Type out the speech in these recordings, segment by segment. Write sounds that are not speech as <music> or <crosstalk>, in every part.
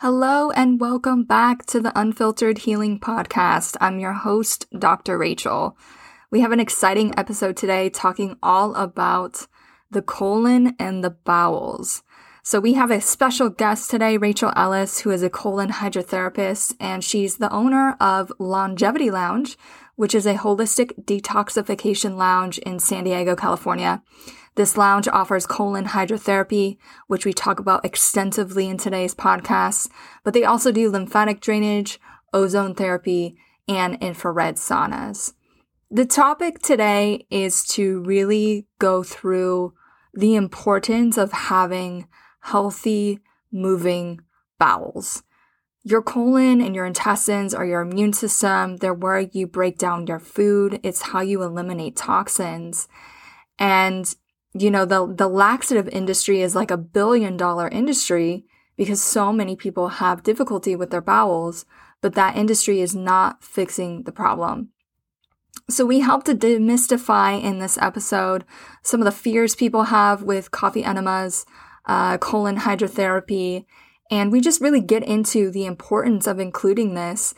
Hello and welcome back to the Unfiltered Healing Podcast. I'm your host, Dr. Rachel. We have an exciting episode today talking all about the colon and the bowels. So we have a special guest today, Rachel Ellis, who is a colon hydrotherapist, and she's the owner of Longevity Lounge, which is a holistic detoxification lounge in San Diego, California. This lounge offers colon hydrotherapy, which we talk about extensively in today's podcast, but they also do lymphatic drainage, ozone therapy, and infrared saunas. The topic today is to really go through the importance of having healthy, moving bowels. Your colon and your intestines are your immune system. They're where you break down your food. It's how you eliminate toxins. And you know, the, the laxative industry is like a billion dollar industry because so many people have difficulty with their bowels, but that industry is not fixing the problem. So we help to demystify in this episode some of the fears people have with coffee enemas, uh, colon hydrotherapy, and we just really get into the importance of including this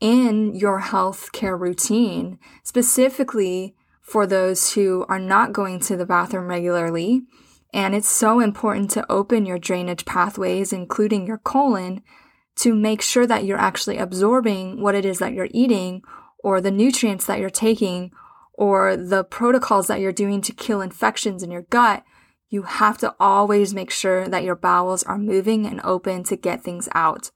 in your healthcare routine, specifically for those who are not going to the bathroom regularly. And it's so important to open your drainage pathways, including your colon, to make sure that you're actually absorbing what it is that you're eating or the nutrients that you're taking or the protocols that you're doing to kill infections in your gut. You have to always make sure that your bowels are moving and open to get things out.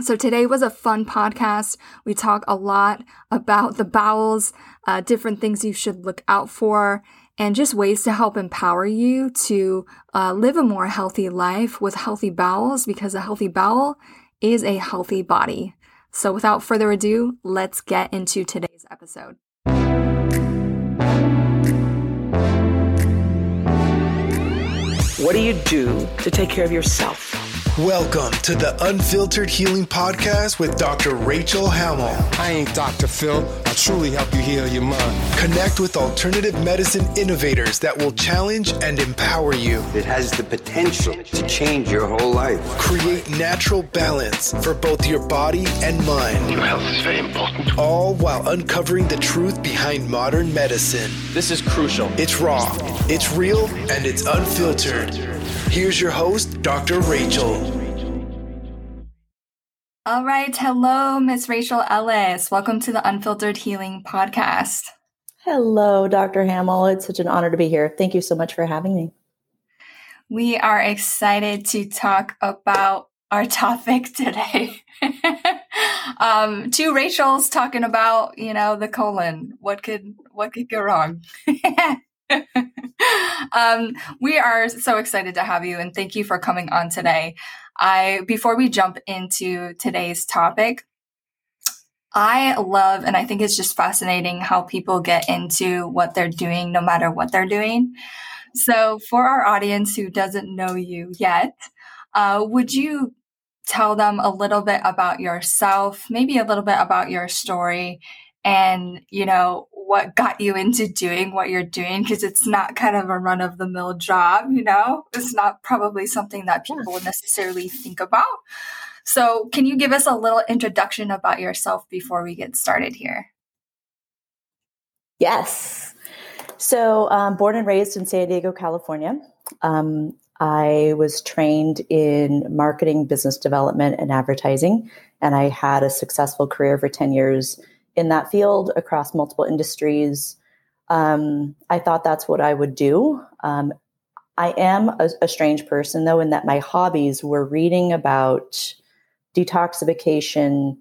So today was a fun podcast. We talk a lot about the bowels, uh, different things you should look out for, and just ways to help empower you to uh, live a more healthy life with healthy bowels because a healthy bowel is a healthy body. So without further ado, let's get into today's episode. What do you do to take care of yourself? Welcome to the Unfiltered Healing Podcast with Dr. Rachel Hamill. I ain't Dr. Phil. I truly help you heal your mind. Connect with alternative medicine innovators that will challenge and empower you. It has the potential to change your whole life. Create natural balance for both your body and mind. Your health is very important. All while uncovering the truth behind modern medicine. This is crucial. It's raw, it's real, and it's unfiltered. Here's your host, Dr. Rachel. All right. Hello, Miss Rachel Ellis. Welcome to the Unfiltered Healing Podcast. Hello, Dr. Hamill. It's such an honor to be here. Thank you so much for having me. We are excited to talk about our topic today. <laughs> um, two Rachels talking about, you know, the colon. What could what could go wrong? <laughs> <laughs> um, we are so excited to have you and thank you for coming on today. I before we jump into today's topic, I love and I think it's just fascinating how people get into what they're doing no matter what they're doing. So for our audience who doesn't know you yet, uh, would you tell them a little bit about yourself, maybe a little bit about your story and, you know, what got you into doing what you're doing because it's not kind of a run of the mill job, you know? It's not probably something that people would necessarily think about. So, can you give us a little introduction about yourself before we get started here? Yes. So, um, born and raised in San Diego, California. Um, I was trained in marketing, business development, and advertising, and I had a successful career for 10 years in that field across multiple industries. Um, I thought that's what I would do. Um, I am a, a, strange person, though, in that my hobbies were reading about detoxification,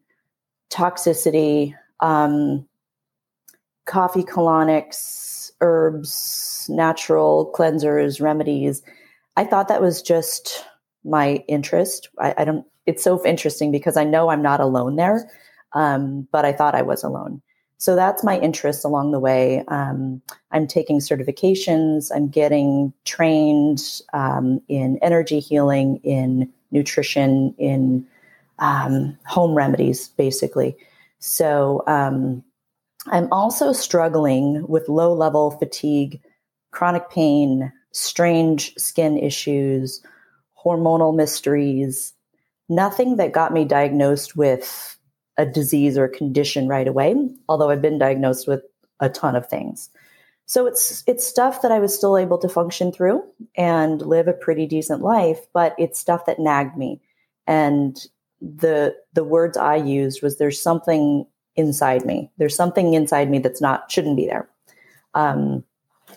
toxicity, um, coffee colonics, herbs, natural cleansers, remedies. I thought that was just my interest. I, I don't. It's so interesting because I know I'm not alone there um, but I thought I was alone. So that's my interest along the way. Um, I'm taking certifications. I'm getting trained um, in energy healing, in nutrition, in um, home remedies, basically. So um, I'm also struggling with low level fatigue, chronic pain, strange skin issues, hormonal mysteries, nothing that got me diagnosed with a disease or a condition right away, although I've been diagnosed with a ton of things. So it's it's stuff that I was still able to function through and live a pretty decent life, but it's stuff that nagged me. And the the words I used was there's something inside me. There's something inside me that's not shouldn't be there. Um,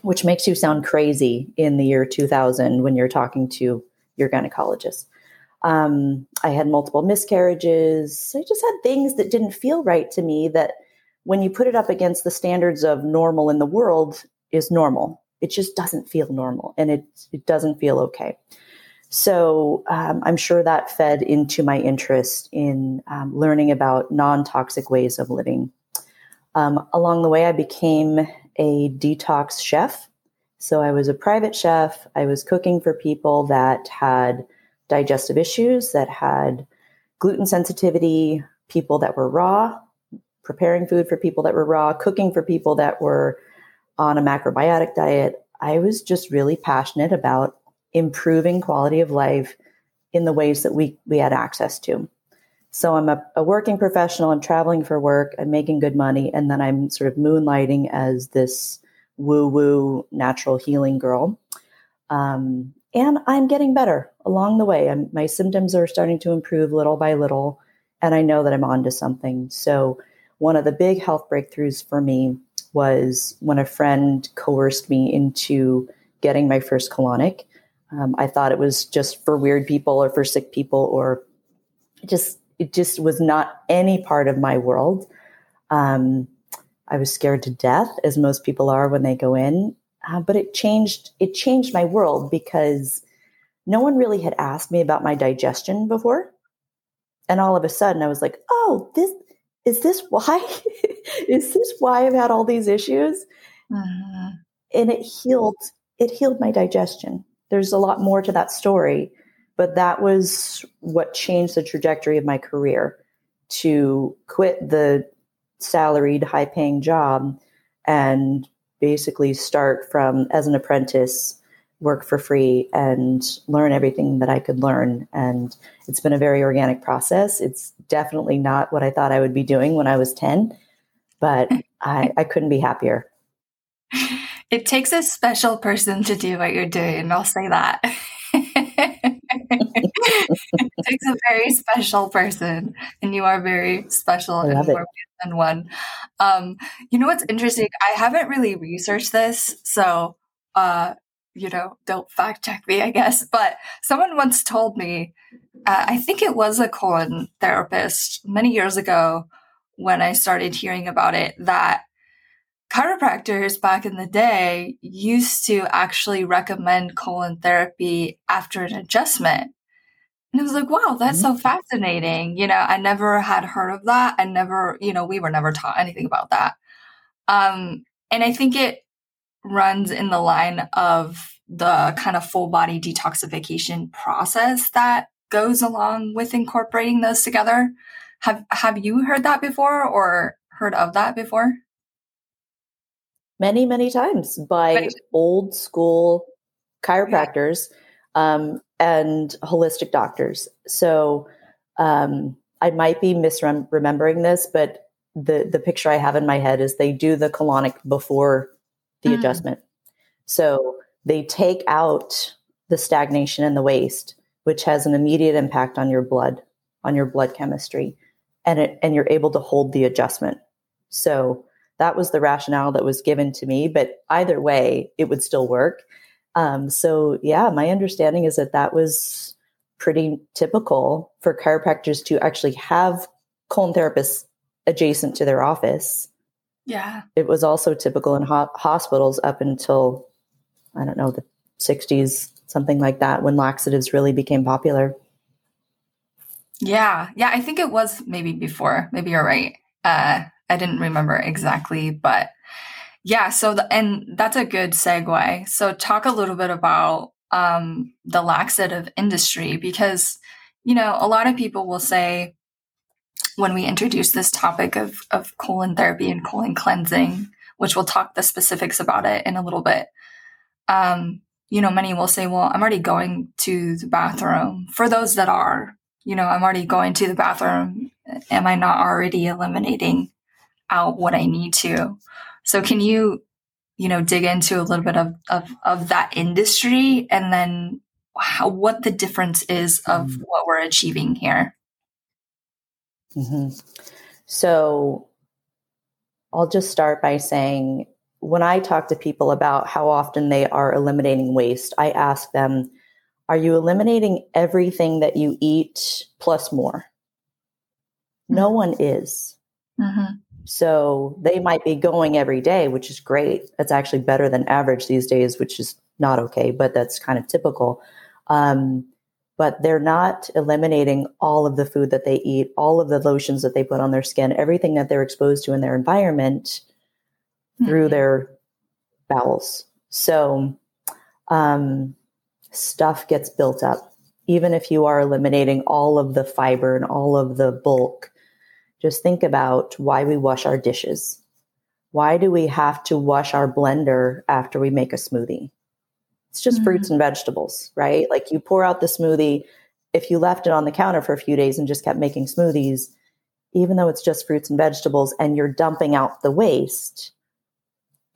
which makes you sound crazy in the year 2000 when you're talking to your gynecologist. Um, I had multiple miscarriages. I just had things that didn't feel right to me that when you put it up against the standards of normal in the world is normal. It just doesn't feel normal and it, it doesn't feel okay. So um, i'm sure that fed into my interest in um, learning about non-toxic ways of living. Um, along the way i became a detox chef. So i was a private chef. I was cooking for people that had digestive issues that had gluten sensitivity people that were raw preparing food for people that were raw, cooking for people that were on a macrobiotic diet. I was just really passionate about improving quality of life in the ways that we, we had access to. So I'm a, a working professional, I'm traveling for work, I'm making good money, and then I'm sort of moonlighting as this woo woo natural healing girl. Um, and I'm getting better along the way. I'm, my symptoms are starting to improve little by little, and I know that I'm onto something. So one of the big health breakthroughs for me was when a friend coerced me into getting my first colonic. Um, I thought it was just for weird people or for sick people, or just it just was not any part of my world. Um, I was scared to death, as most people are when they go in. Uh, but it changed. It changed my world because no one really had asked me about my digestion before, and all of a sudden I was like, "Oh, this is this why? <laughs> is this why I've had all these issues? Uh-huh. And it healed, it healed my digestion. There's a lot more to that story, but that was what changed the trajectory of my career to quit the salaried, high paying job and basically start from as an apprentice work for free and learn everything that I could learn. And it's been a very organic process. It's definitely not what I thought I would be doing when I was 10, but <laughs> I, I couldn't be happier. It takes a special person to do what you're doing, I'll say that. <laughs> it takes a very special person, and you are very special and more than one. Um, you know what's interesting? I haven't really researched this, so uh, you know, don't fact check me, I guess. <laughs> But someone once told me, uh, I think it was a colon therapist many years ago when I started hearing about it, that chiropractors back in the day used to actually recommend colon therapy after an adjustment. And I was like, wow, that's mm-hmm. so fascinating. You know, I never had heard of that. I never, you know, we were never taught anything about that. Um, and I think it runs in the line of the kind of full body detoxification process that goes along with incorporating those together. Have have you heard that before or heard of that before? Many, many times by many. old school chiropractors um, and holistic doctors. So um, I might be misremembering this, but the the picture I have in my head is they do the colonic before the mm. adjustment. So they take out the stagnation and the waste, which has an immediate impact on your blood, on your blood chemistry, and it, and you're able to hold the adjustment. So that was the rationale that was given to me. But either way, it would still work. Um, so yeah, my understanding is that that was pretty typical for chiropractors to actually have colon therapists adjacent to their office yeah. It was also typical in ho- hospitals up until, I don't know, the 60s, something like that, when laxatives really became popular. Yeah. Yeah. I think it was maybe before. Maybe you're right. Uh, I didn't remember exactly, but yeah. So, the, and that's a good segue. So, talk a little bit about um, the laxative industry because, you know, a lot of people will say, when we introduce this topic of, of colon therapy and colon cleansing, which we'll talk the specifics about it in a little bit. Um, you know, many will say, well, I'm already going to the bathroom. For those that are you know, I'm already going to the bathroom. Am I not already eliminating out what I need to? So can you, you know, dig into a little bit of, of, of that industry and then how, what the difference is of mm-hmm. what we're achieving here? Mm-hmm. So I'll just start by saying when I talk to people about how often they are eliminating waste, I ask them, are you eliminating everything that you eat plus more? Mm-hmm. No one is. Mm-hmm. So they might be going every day, which is great. That's actually better than average these days, which is not okay, but that's kind of typical. Um, but they're not eliminating all of the food that they eat, all of the lotions that they put on their skin, everything that they're exposed to in their environment mm-hmm. through their bowels. So um, stuff gets built up. Even if you are eliminating all of the fiber and all of the bulk, just think about why we wash our dishes. Why do we have to wash our blender after we make a smoothie? It's just mm-hmm. fruits and vegetables, right? Like you pour out the smoothie. If you left it on the counter for a few days and just kept making smoothies, even though it's just fruits and vegetables and you're dumping out the waste,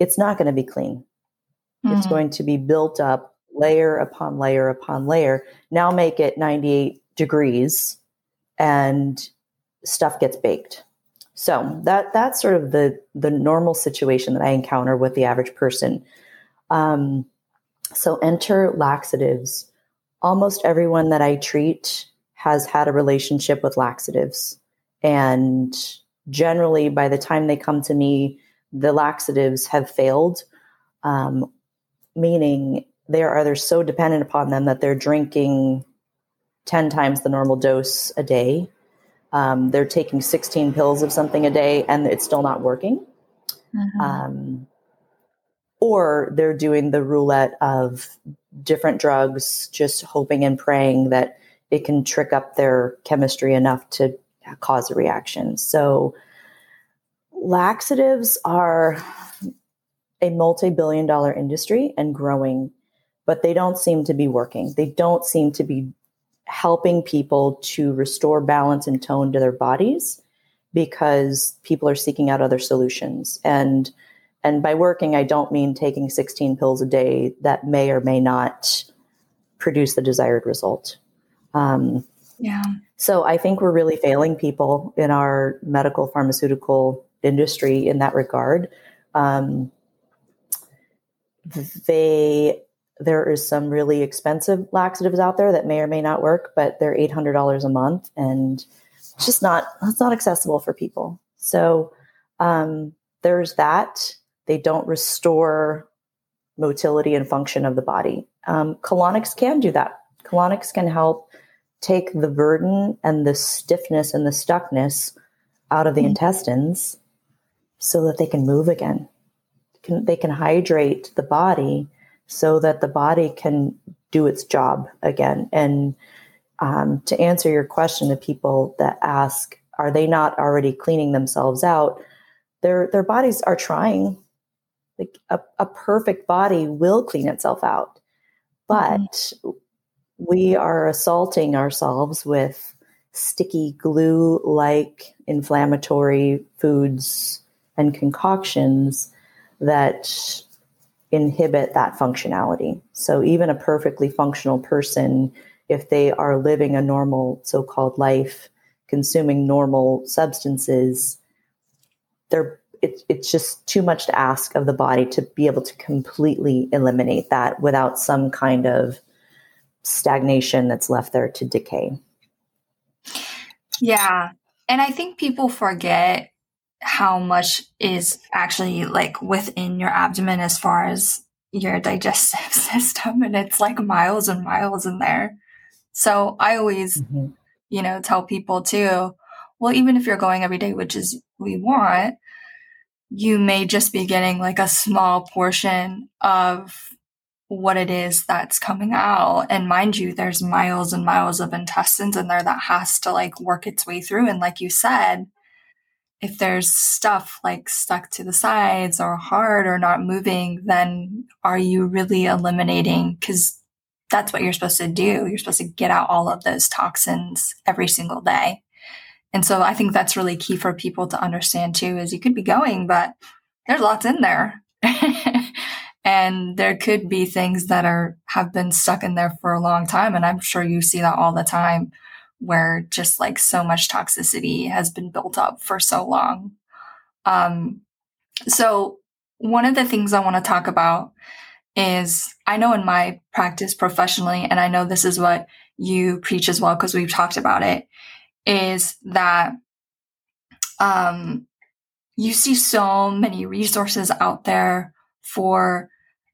it's not going to be clean. Mm-hmm. It's going to be built up layer upon layer upon layer. Now make it 98 degrees and stuff gets baked. So that that's sort of the the normal situation that I encounter with the average person. Um, so enter laxatives. Almost everyone that I treat has had a relationship with laxatives. And generally, by the time they come to me, the laxatives have failed, um, meaning they are either so dependent upon them that they're drinking 10 times the normal dose a day. Um, they're taking 16 pills of something a day and it's still not working. Mm-hmm. Um, or they're doing the roulette of different drugs, just hoping and praying that it can trick up their chemistry enough to cause a reaction. So, laxatives are a multi billion dollar industry and growing, but they don't seem to be working. They don't seem to be helping people to restore balance and tone to their bodies because people are seeking out other solutions. And and by working, I don't mean taking 16 pills a day that may or may not produce the desired result. Um, yeah. So I think we're really failing people in our medical pharmaceutical industry in that regard. Um, they there is some really expensive laxatives out there that may or may not work, but they're eight hundred dollars a month, and it's just not it's not accessible for people. So um, there's that. They don't restore motility and function of the body. Um, colonics can do that. Colonics can help take the burden and the stiffness and the stuckness out of the mm-hmm. intestines so that they can move again. Can, they can hydrate the body so that the body can do its job again. And um, to answer your question to people that ask, are they not already cleaning themselves out? Their their bodies are trying like a, a perfect body will clean itself out but mm-hmm. we are assaulting ourselves with sticky glue like inflammatory foods and concoctions that inhibit that functionality so even a perfectly functional person if they are living a normal so-called life consuming normal substances their it, it's just too much to ask of the body to be able to completely eliminate that without some kind of stagnation that's left there to decay. Yeah. And I think people forget how much is actually like within your abdomen as far as your digestive <laughs> system. And it's like miles and miles in there. So I always, mm-hmm. you know, tell people too, well, even if you're going every day, which is we want, you may just be getting like a small portion of what it is that's coming out. And mind you, there's miles and miles of intestines in there that has to like work its way through. And like you said, if there's stuff like stuck to the sides or hard or not moving, then are you really eliminating? Because that's what you're supposed to do. You're supposed to get out all of those toxins every single day. And so I think that's really key for people to understand too is you could be going, but there's lots in there. <laughs> and there could be things that are have been stuck in there for a long time and I'm sure you see that all the time where just like so much toxicity has been built up for so long. Um so one of the things I want to talk about is I know in my practice professionally, and I know this is what you preach as well, because we've talked about it, is that um, you see so many resources out there for,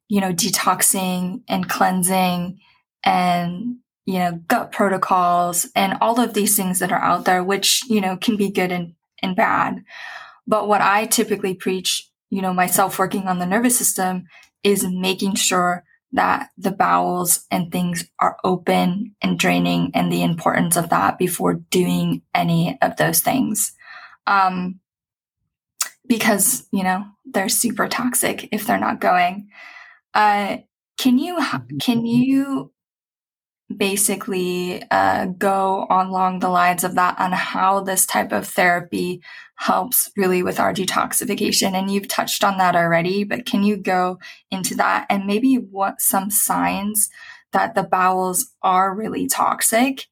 you know, detoxing and cleansing and, you know, gut protocols and all of these things that are out there, which, you know, can be good and, and bad. But what I typically preach, you know, myself working on the nervous system is making sure that the bowels and things are open and draining and the importance of that before doing any of those things. Um, because, you know, they're super toxic if they're not going. Uh, can you, can you basically uh, go along the lines of that on how this type of therapy helps really with our detoxification. And you've touched on that already, but can you go into that and maybe what some signs that the bowels are really toxic?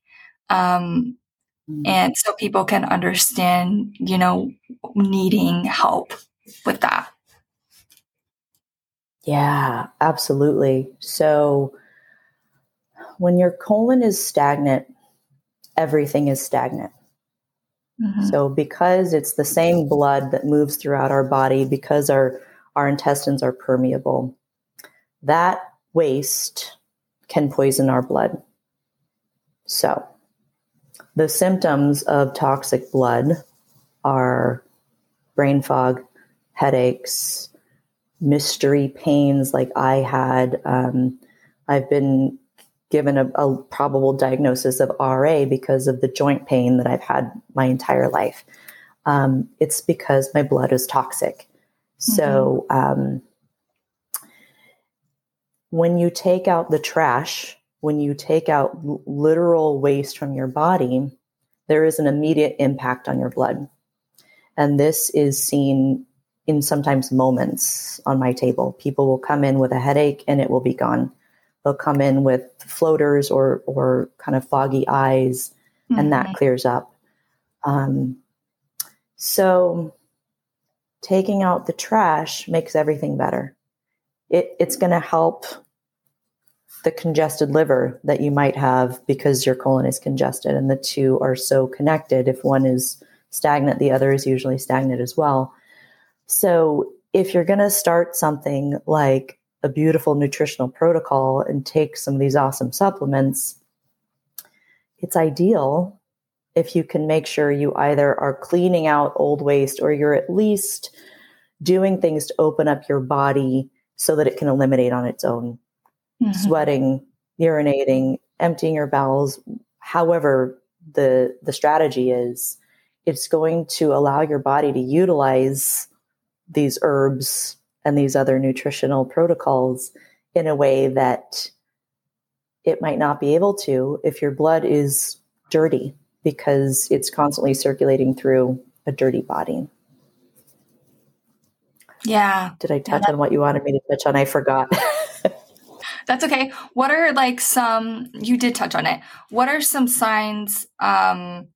Um, mm-hmm. and so people can understand, you know, needing help with that. Yeah, absolutely. So when your colon is stagnant, everything is stagnant. Mm-hmm. So because it's the same blood that moves throughout our body, because our our intestines are permeable, that waste can poison our blood. So the symptoms of toxic blood are brain fog, headaches, mystery pains like I had. Um, I've been given a, a, probable diagnosis of RA because of the joint pain that I've had my entire life. Um, it's because my blood is toxic. Mm-hmm. So um, when you take out the trash, when you take out literal waste from your body, there is an immediate impact on your blood. And this is seen in sometimes moments on my table. People will come in with a headache and it will be gone they'll come in with floaters or or kind of foggy eyes, mm-hmm. and that mm-hmm. clears up. Um, so taking out the trash makes everything better. It, it's going to help the congested liver that you might have because your colon is congested, and the two are so connected. If one is stagnant, the other is usually stagnant as well. So if you're going to start something like a beautiful nutritional protocol and take some of these awesome supplements, it's ideal if you can make sure you either are cleaning out old waste or you're at least doing things to open up your body so that it can eliminate on its own. Mm-hmm. Sweating, urinating, emptying your bowels, however the the strategy is, it's going to allow your body to utilize these herbs and these other nutritional protocols in a way that it might not be able to if your blood is dirty because it's constantly circulating through a dirty body. Yeah. Did I touch yeah, on what you wanted me to touch on? I forgot. <laughs> that's okay. What are like some you did touch on it. What are some signs um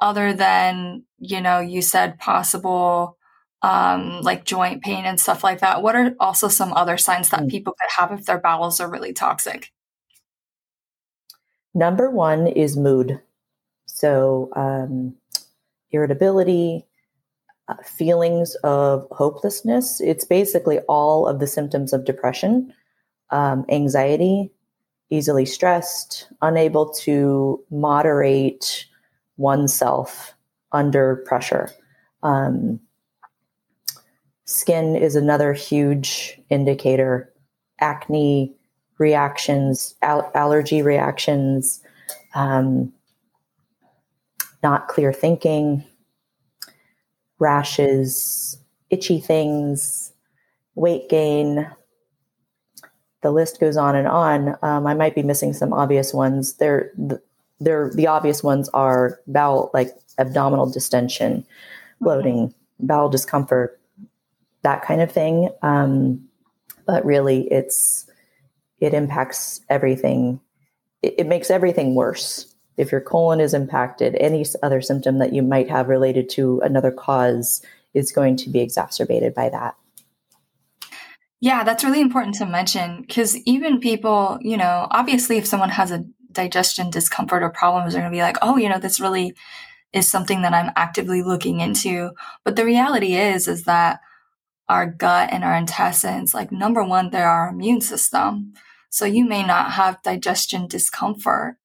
other than, you know, you said possible um, like joint pain and stuff like that. What are also some other signs that mm. people could have if their bowels are really toxic? Number one is mood. So, um, irritability, uh, feelings of hopelessness. It's basically all of the symptoms of depression, um, anxiety, easily stressed, unable to moderate oneself under pressure. Um, Skin is another huge indicator. Acne reactions, al- allergy reactions, um, not clear thinking, rashes, itchy things, weight gain, the list goes on and on. Um, I might be missing some obvious ones. They're, they're, the obvious ones are bowel, like abdominal distension, bloating, mm-hmm. bowel discomfort, that kind of thing. Um, but really, it's it impacts everything. It, it makes everything worse. If your colon is impacted, any other symptom that you might have related to another cause is going to be exacerbated by that. Yeah, that's really important to mention because even people, you know, obviously, if someone has a digestion discomfort or problems, they're going to be like, oh, you know, this really is something that I'm actively looking into. But the reality is, is that our gut and our intestines, like number one, they're our immune system. So you may not have digestion discomfort,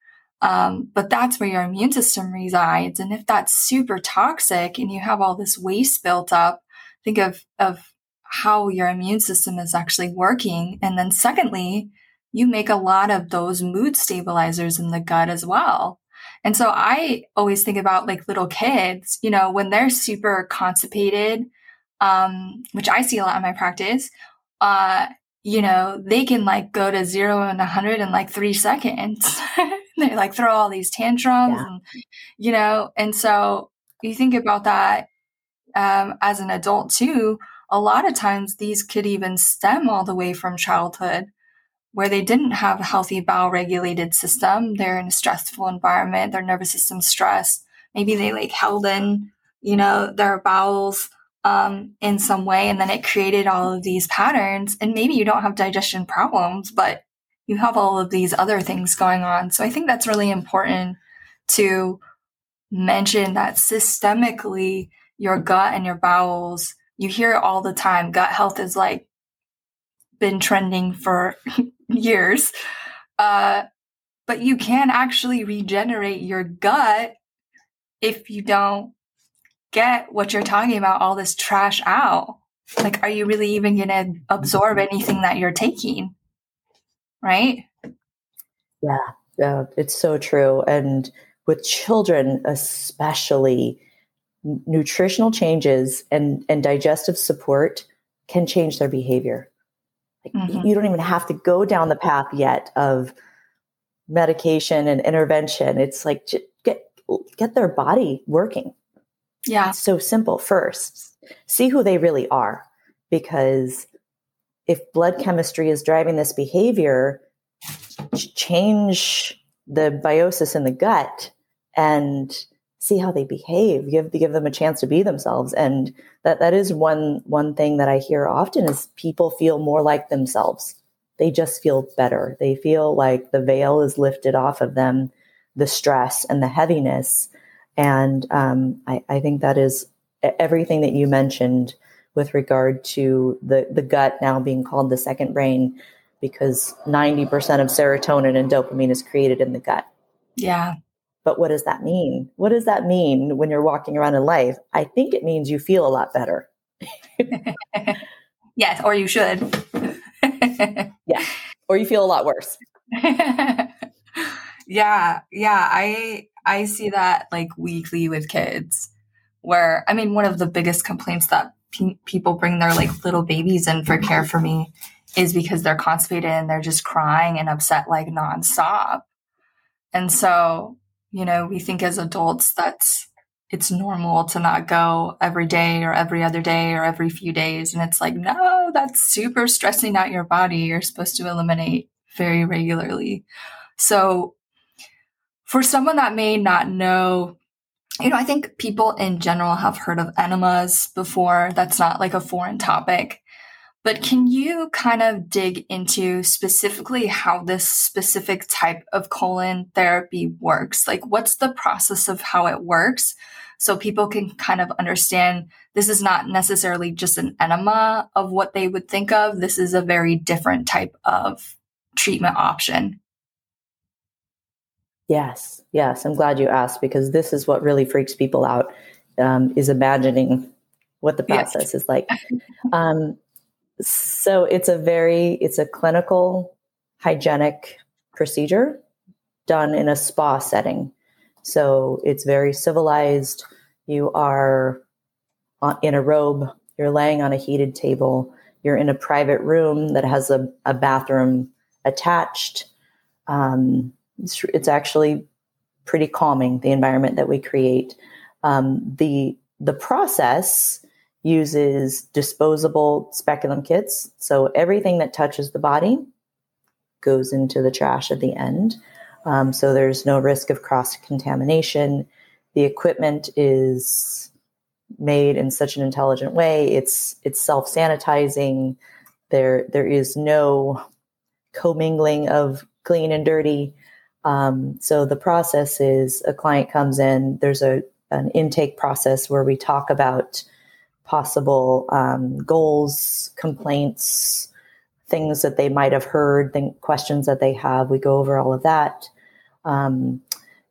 um, but that's where your immune system resides. And if that's super toxic and you have all this waste built up, think of, of how your immune system is actually working. And then secondly, you make a lot of those mood stabilizers in the gut as well. And so I always think about like little kids, you know, when they're super constipated, um, which I see a lot in my practice, uh, you know, they can like go to zero and a hundred in like three seconds. <laughs> they like throw all these tantrums yeah. and, you know, and so you think about that, um, as an adult too, a lot of times these could even stem all the way from childhood where they didn't have a healthy bowel regulated system. They're in a stressful environment, their nervous system stressed. Maybe they like held in, you know, their bowels um, in some way, and then it created all of these patterns. And maybe you don't have digestion problems, but you have all of these other things going on. So I think that's really important to mention that systemically your gut and your bowels you hear it all the time. Gut health is like been trending for <laughs> years. Uh, but you can actually regenerate your gut if you don't get what you're talking about, all this trash out. Like, are you really even going to absorb anything that you're taking? Right? Yeah, yeah, it's so true. And with children, especially, nutritional changes and, and digestive support can change their behavior. Like mm-hmm. You don't even have to go down the path yet of medication and intervention. It's like get get their body working. Yeah. It's so simple. First. See who they really are because if blood chemistry is driving this behavior, change the biosis in the gut and see how they behave. Give give them a chance to be themselves. And that that is one one thing that i hear often is people feel more like themselves. They just feel better. They feel like the veil is lifted off of them the stress and the heaviness and um, I, I think that is everything that you mentioned with regard to the the gut now being called the second brain because 90% of serotonin and dopamine is created in the gut yeah but what does that mean? What does that mean when you're walking around in life? I think it means you feel a lot better. <laughs> yes, or you should. <laughs> yeah, or you feel a lot worse. <laughs> yeah, yeah, I I see that like weekly with kids where I mean one of the biggest complaints that pe- people bring their like little babies in for care for me is because they're constipated and they're just crying and upset like nonstop. And so you know, we think as adults that's it's normal to not go every day or every other day or every few days. And it's like, no, that's super stressing out your body. You're supposed to eliminate very regularly. So for someone that may not know, you know, I think people in general have heard of enemas before. That's not like a foreign topic. But can you kind of dig into specifically how this specific type of colon therapy works? Like, what's the process of how it works? So people can kind of understand this is not necessarily just an enema of what they would think of. This is a very different type of treatment option. Yes, yes. I'm glad you asked because this is what really freaks people out um, is imagining what the process yes. is like. Um, so it's a very it's a clinical hygienic procedure done in a spa setting. So it's very civilized. You are in a robe, you're laying on a heated table, you're in a private room that has a, a bathroom attached. Um, it's, it's, actually pretty calming, the environment that we create. Um, the, the process uses disposable speculum kits. So everything that touches the body goes into the trash at the end. Um, so there's no risk of cross contamination. The equipment is made in such an intelligent way. It's it's self sanitizing. There there is no commingling of clean and dirty. Um, so the process is a client comes in. There's a an intake process where we talk about possible um, goals, complaints, things that they might have heard, think, questions that they have. We go over all of that. Um,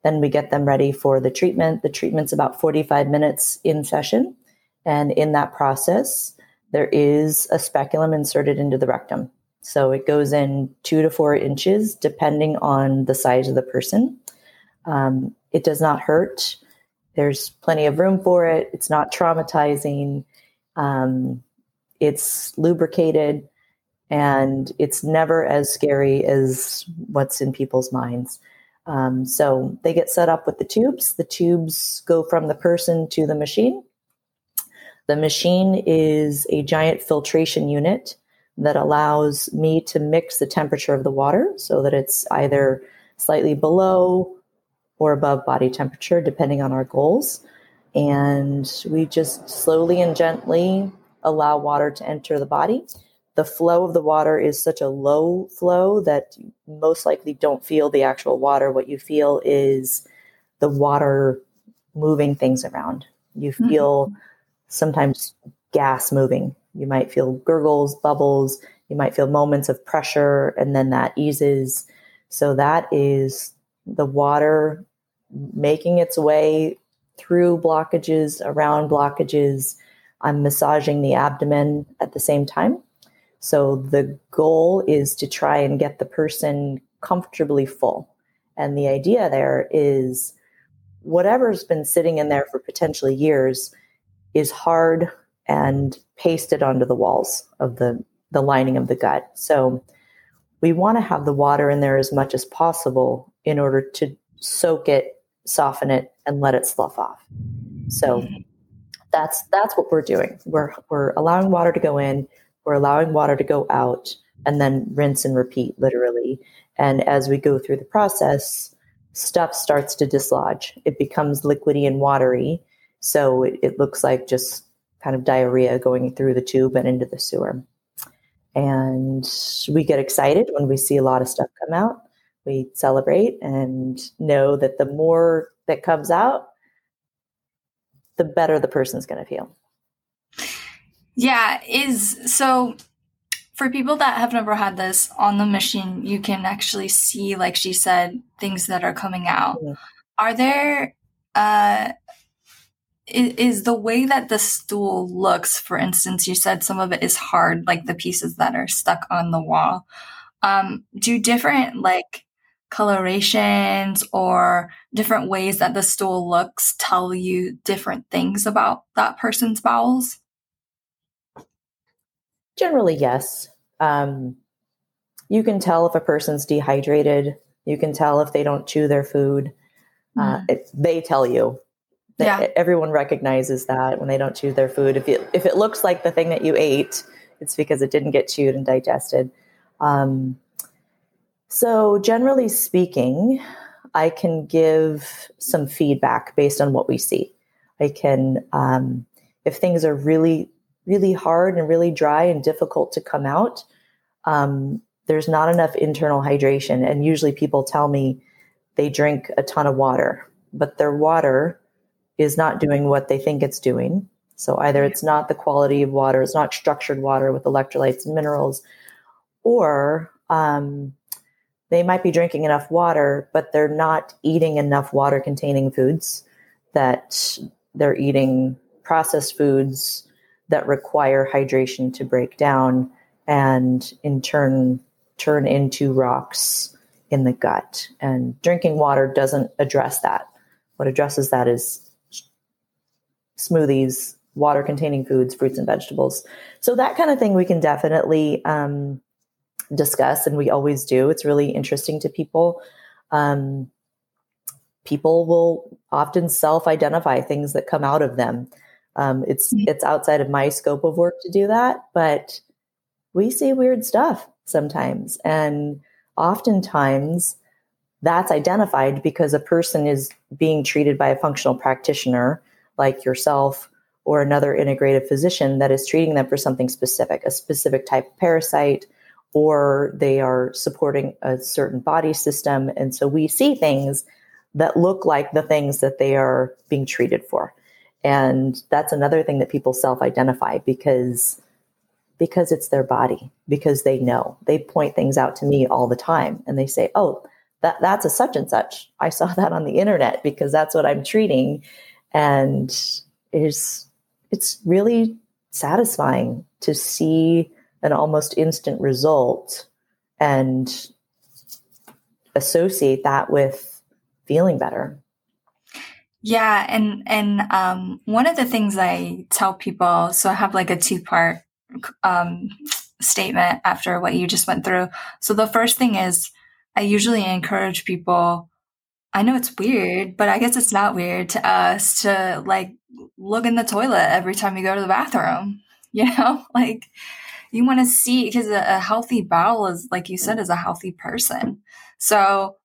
then we get them ready for the treatment. The treatment's about 45 minutes in session. And in that process, there is a speculum inserted into the rectum. So it goes in two to four inches, depending on the size of the person. Um, it does not hurt. There's plenty of room for it. It's not traumatizing. Um, it's lubricated and it's never as scary as what's in people's minds. Um, so they get set up with the tubes. The tubes go from the person to the machine. The machine is a giant filtration unit that allows me to mix the temperature of the water so that it's either slightly below or above body temperature, depending on our goals. And we just slowly and gently allow water to enter the body the flow of the water is such a low flow that most likely don't feel the actual water. What you feel is the water moving things around. You mm-hmm. feel mm-hmm. sometimes gas moving. You might feel gurgles, bubbles. You might feel moments of pressure, and then that eases. So that is the water making its way through blockages, around blockages. I'm massaging the abdomen at the same time. So the goal is to try and get the person comfortably full. And the idea there is whatever's been sitting in there for potentially years is hard and pasted onto the walls of the, the lining of the gut. So we want to have the water in there as much as possible in order to soak it, soften it, and let it slough off. So that's that's what we're doing. We're we're allowing water to go in, we're allowing water to go out and then rinse and repeat, literally. And as we go through the process, stuff starts to dislodge. It becomes liquidy and watery. So it, it looks like just kind of diarrhea going through the tube and into the sewer. And we get excited when we see a lot of stuff come out. We celebrate and know that the more that comes out, the better the person's going to feel. Yeah, is so for people that have never had this on the machine, you can actually see, like she said, things that are coming out. Yeah. Are there, uh, is, the way that the stool looks, for instance, you said some of it is hard, like the pieces that are stuck on the wall. Um, do different like colorations or different ways that the stool looks tell you different things about that person's bowels? Generally, yes. Um, you can tell if a person's dehydrated. You can tell if they don't chew their food. Uh, mm-hmm. it, they tell you. Yeah. Everyone recognizes that when they don't chew their food. If it, if it looks like the thing that you ate, it's because it didn't get chewed and digested. Um, so, generally speaking, I can give some feedback based on what we see. I can, um, if things are really really hard and really dry and difficult to come out, um, there's not enough internal hydration. And usually people tell me they drink a ton of water, but their water is not doing what they think it's doing. So either it's not the quality of water, it's not structured water with electrolytes and minerals, or um, they might be drinking enough water, but they're not eating enough water containing foods, that they're eating processed foods that require hydration to break down and in turn turn into rocks in the gut. And drinking water doesn't address that. What addresses that is smoothies, water containing foods, fruits and vegetables. So that kind of thing we can definitely um, discuss, and we always do. It's really interesting to people. Um, people will often self-identify things that come out of them. Um, it's mm-hmm. it's outside of my scope of work to do that, but we see weird stuff sometimes, and oftentimes that's identified because a person is being treated by a functional practitioner like yourself or another integrative physician that is treating them for something specific, a specific type of parasite, or they are supporting a certain body system. And so we see things that look like the things that they are being treated for. And that's another thing that people self-identify because because it's their body, because they know. They point things out to me all the time and they say, "Oh, that that's a such and such. I saw <laughs> that on the internet because that's what I'm treating." And it's it's really satisfying to see an almost instant result and associate that with feeling better. Yeah, and and um, one of the things I tell people, so I have like a two part um, statement after what you just went through. So the first thing is, I usually encourage people. I know it's weird, but I guess it's not weird to us to like look in the toilet every time you go to the bathroom. <laughs> You know, like you want to see because a, a, healthy bowel is, like you said, is a healthy person. So,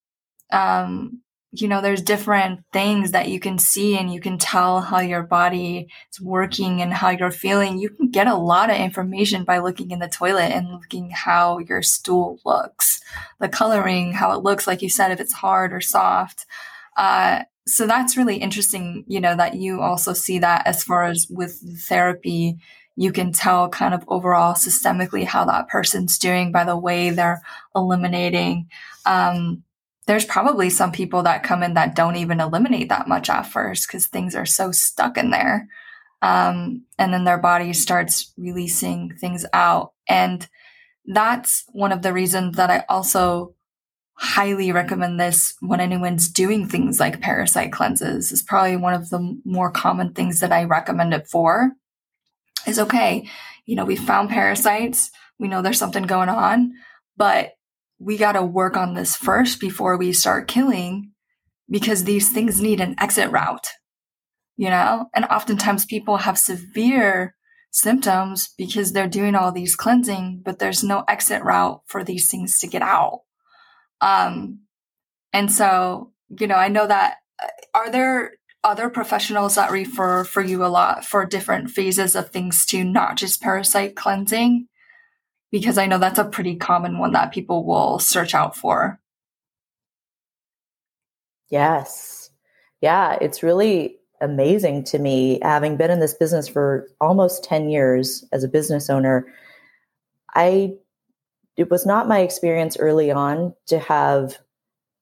um, you know, there's different things that you can see and you can tell how your body is working and how you're feeling. You can get a lot of information by looking in the toilet and looking how your stool looks, the coloring, how it looks, like you said, if it's hard or soft. Uh, so that's really interesting, you know, that you also see that as far as with therapy, you can tell kind of overall systemically how that person's doing by the way they're eliminating. Um, there's probably some people that come in that don't even eliminate that much at first because things are so stuck in there. Um, and then their body starts releasing things out. And that's one of the reasons that I also highly recommend this when anyone's doing things like parasite cleanses is probably one of the more common things that I recommend it for is okay. You know, we found parasites. We know there's something going on, but we got to work on this first before we start killing because these things need an exit route, you know? And oftentimes people have severe symptoms because they're doing all these cleansing, but there's no exit route for these things to get out. Um, and so, you know, I know that uh, are there other professionals that refer for you a lot for different phases of things to not just parasite cleansing? Because I know that's a pretty common one that people will search out for. Yes. Yeah, it's really amazing to me having been in this business for almost 10 years as a business owner. I it was not my experience early on to have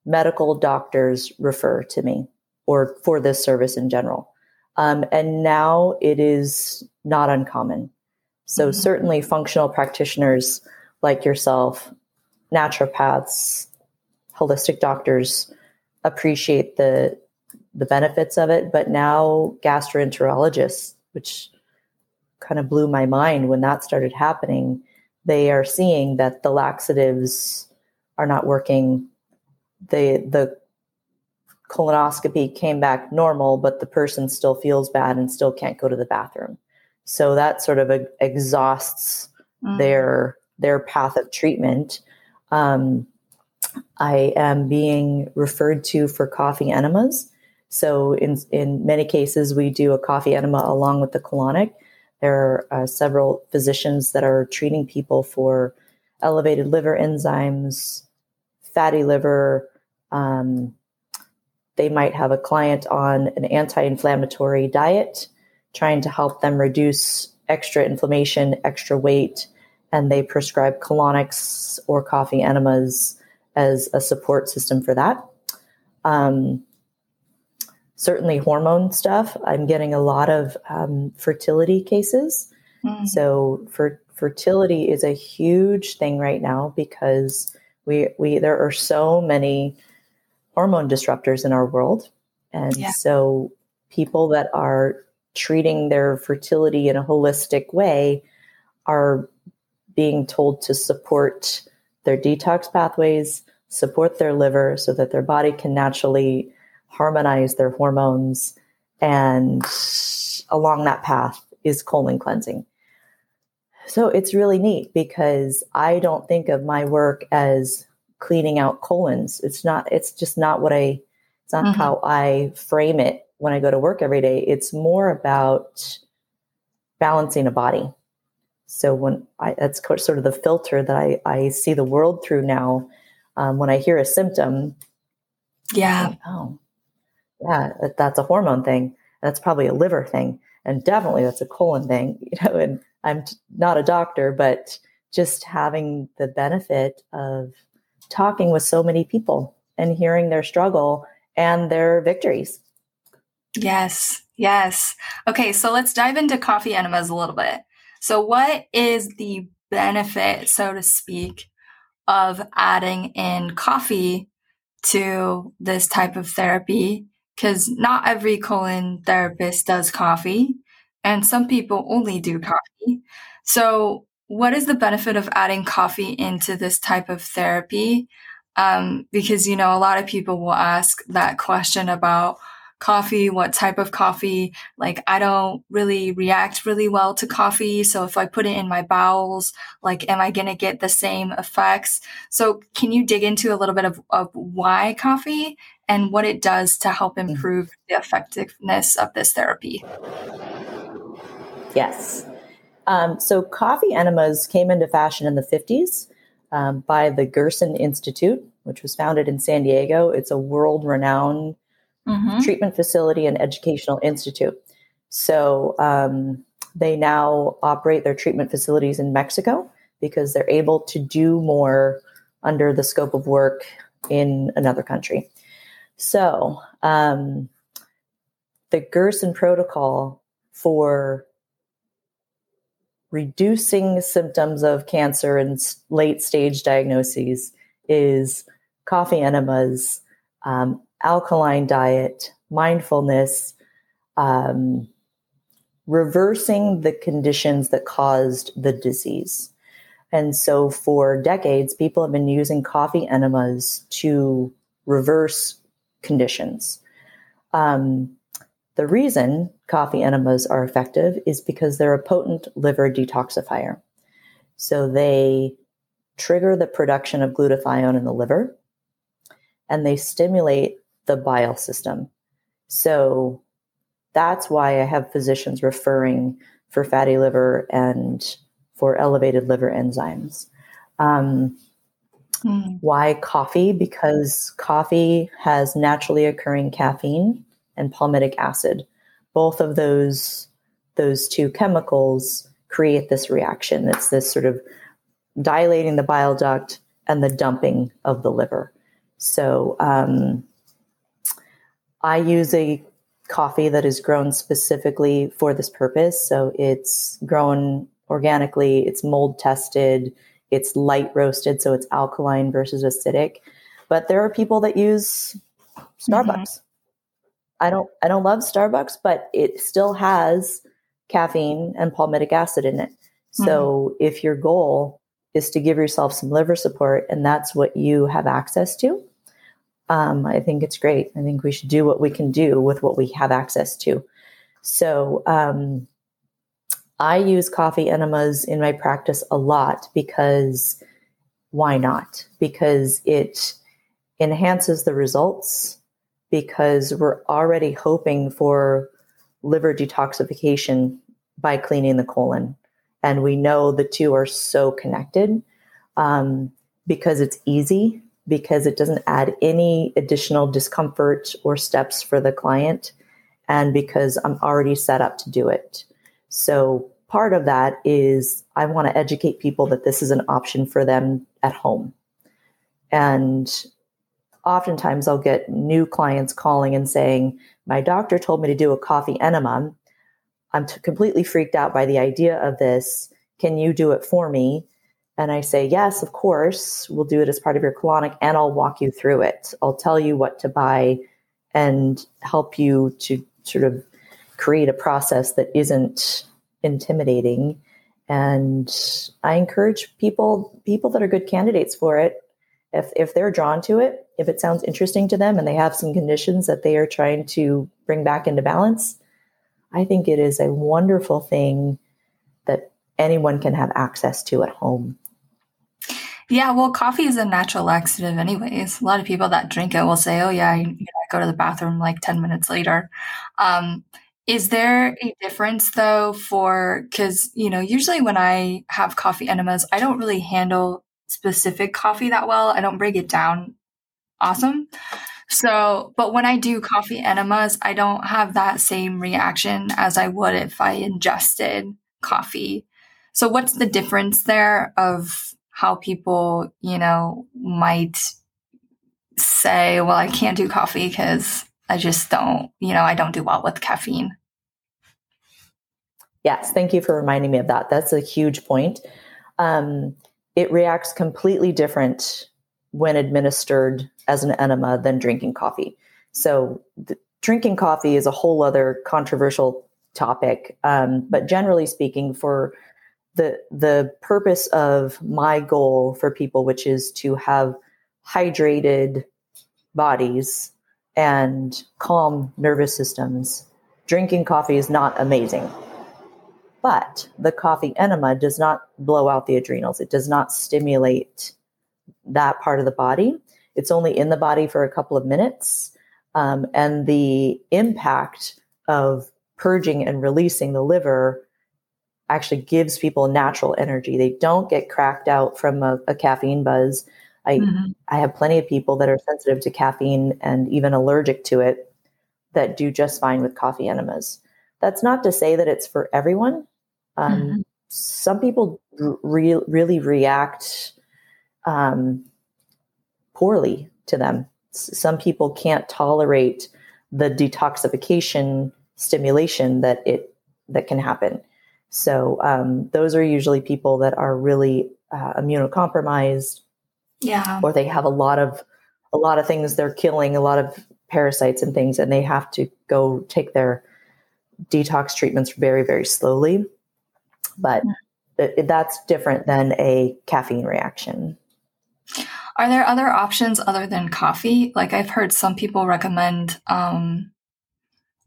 medical doctors refer to me or for this service in general. Um, and now it is not uncommon. So, mm-hmm. certainly, functional practitioners like yourself, naturopaths, holistic doctors appreciate the the benefits of it, but now gastroenterologists, which kind of blew my mind when that started happening, they are seeing that the laxatives are not working. The the colonoscopy came back normal, but the person still feels bad and still can't go to the bathroom. So that sort of exhausts mm. their their path of treatment. Um, I am being referred to for coffee enemas. So in in many cases, we do a coffee enema along with the colonic there are uh, several physicians that are treating people for elevated liver enzymes, fatty liver. Um, they might have a client on an anti inflammatory diet, trying to help them reduce extra inflammation, extra weight, and they prescribe colonics or coffee enemas as a support system for that. Um, certainly hormone stuff. I'm getting a lot of um, fertility cases. Mm. So for fertility is a huge thing right now because we we there are so many hormone disruptors in our world, and yeah. so people that are treating their fertility in a holistic way are being told to support their detox pathways, support their liver so that their body can naturally harmonize their hormones. And along that path is colon cleansing. So it's really neat because I don't think of my work as cleaning out colons. It's not, it's just not what I, it's not mm-hmm. how I frame it when I go to work every day. It's more about balancing a body. So when I, that's sort of the filter that I, I see the world through now. Um, when I hear a symptom, yeah, think, oh, yeah, that, that's a hormone thing. That's probably a liver thing, and definitely that's a colon thing. <laughs> You know, and I'm not a doctor, but just having the benefit of talking with so many people and hearing their struggle and their victories. Yes, yes. Okay, so let's dive into coffee enemas a little bit. So, what is the benefit, so to speak, of adding in coffee to this type of therapy? Because not every colon therapist does coffee, and some people only do coffee. So, what is the benefit of adding coffee into this type of therapy? Um, because, you know, a lot of people will ask that question about coffee, what type of coffee. Like, I don't really react really well to coffee. So if I put it in my bowels, like, am I going to get the same effects? So can you dig into a little bit of, of why coffee and what it does to help mm-hmm. improve the effectiveness of this therapy? Yes. Um, so coffee enemas came into fashion in the 50s um, by the Gerson Institute, which was founded in San Diego. It's a world renowned mm-hmm. treatment facility and educational institute. So um, they now operate their treatment facilities in Mexico because they're able to do more under the scope of work in another country. So um, the Gerson protocol for reducing symptoms of cancer and late stage diagnoses is coffee enemas, um, alkaline diet, mindfulness, um, reversing the conditions that caused the disease. And so for decades, people have been using coffee enemas to reverse conditions. Um, the reason coffee enemas are effective is because they're a potent liver detoxifier. So they trigger the production of glutathione in the liver and they stimulate the bile system. So that's why I have physicians referring for fatty liver and for elevated liver enzymes. Um, mm. Why coffee? Because coffee has naturally occurring caffeine and palmitic acid. Both of those those two chemicals create this reaction. It's this sort of dilating the bile duct and the dumping of the liver. So um, I use a coffee that is grown specifically for this purpose. So it's grown organically, it's mold tested, it's light roasted, so it's alkaline versus acidic. But there are people that use Starbucks. Mm-hmm. I don't I don't love Starbucks, but it still has caffeine and palmitic acid in it. So mm-hmm. if your goal is to give yourself some liver support and that's what you have access to, um, I think it's great. I think we should do what we can do with what we have access to. So um, I use coffee enemas in my practice a lot because why not? Because it enhances the results, because we're already hoping for liver detoxification by cleaning the colon. And we know the two are so connected um, because it's easy because it doesn't add any additional discomfort or steps for the client and because I'm already set up to do it. So part of that is I want to educate people that this is an option for them at home. And oftentimes I'll get new clients calling and saying, My doctor told me to do a coffee enema. I'm t- completely freaked out by the idea of this. Can you do it for me? And I say, yes, of course, we'll do it as part of your colonic and I'll walk you through it. I'll tell you what to buy and help you to sort of create a process that isn't intimidating. And I encourage people people that are good candidates for it, if if they're drawn to it, if it sounds interesting to them and they have some conditions that they are trying to bring back into balance, I think it is a wonderful thing that anyone can have access to at home. Yeah, well, coffee is a natural laxative, anyways. A lot of people that drink it will say, "Oh, yeah, I, go to the bathroom like ten minutes later." Um, is there a difference though for because you know usually when I have coffee enemas, I don't really handle specific coffee that well. I don't break it down awesome. So, but when I do coffee enemas, I don't have that same reaction as I would if I ingested coffee. So, what's the difference there of how people, you know, might say, well, I can't do coffee because I just don't, you know, I don't do well with caffeine. Yes, thank you for reminding me of that. That's a huge point. Um, it reacts completely different when administered as an enema than drinking coffee. So, drinking coffee is a whole other controversial topic. Um, but generally speaking, for the the purpose of my goal for people, which is to have hydrated bodies and calm nervous systems, drinking coffee is not amazing. But the coffee enema does not blow out the adrenals. It does not stimulate that part of the body. It's only in the body for a couple of minutes. Um, and the impact of purging and releasing the liver actually gives people natural energy. They don't get cracked out from a, a caffeine buzz. I mm-hmm. I have plenty of people that are sensitive to caffeine and even allergic to it that do just fine with coffee enemas. That's not to say that it's for everyone. Um, mm-hmm. Some people re- really react um, poorly to them. Some people can't tolerate the detoxification stimulation that it that can happen. So um, those are usually people that are really uh, immunocompromised, yeah, or they have a lot of a lot of things they're killing, a lot of parasites and things, and they have to go take their detox treatments very very slowly. But it, that's different than a caffeine reaction. Are there other options other than coffee? Like I've heard some people recommend um,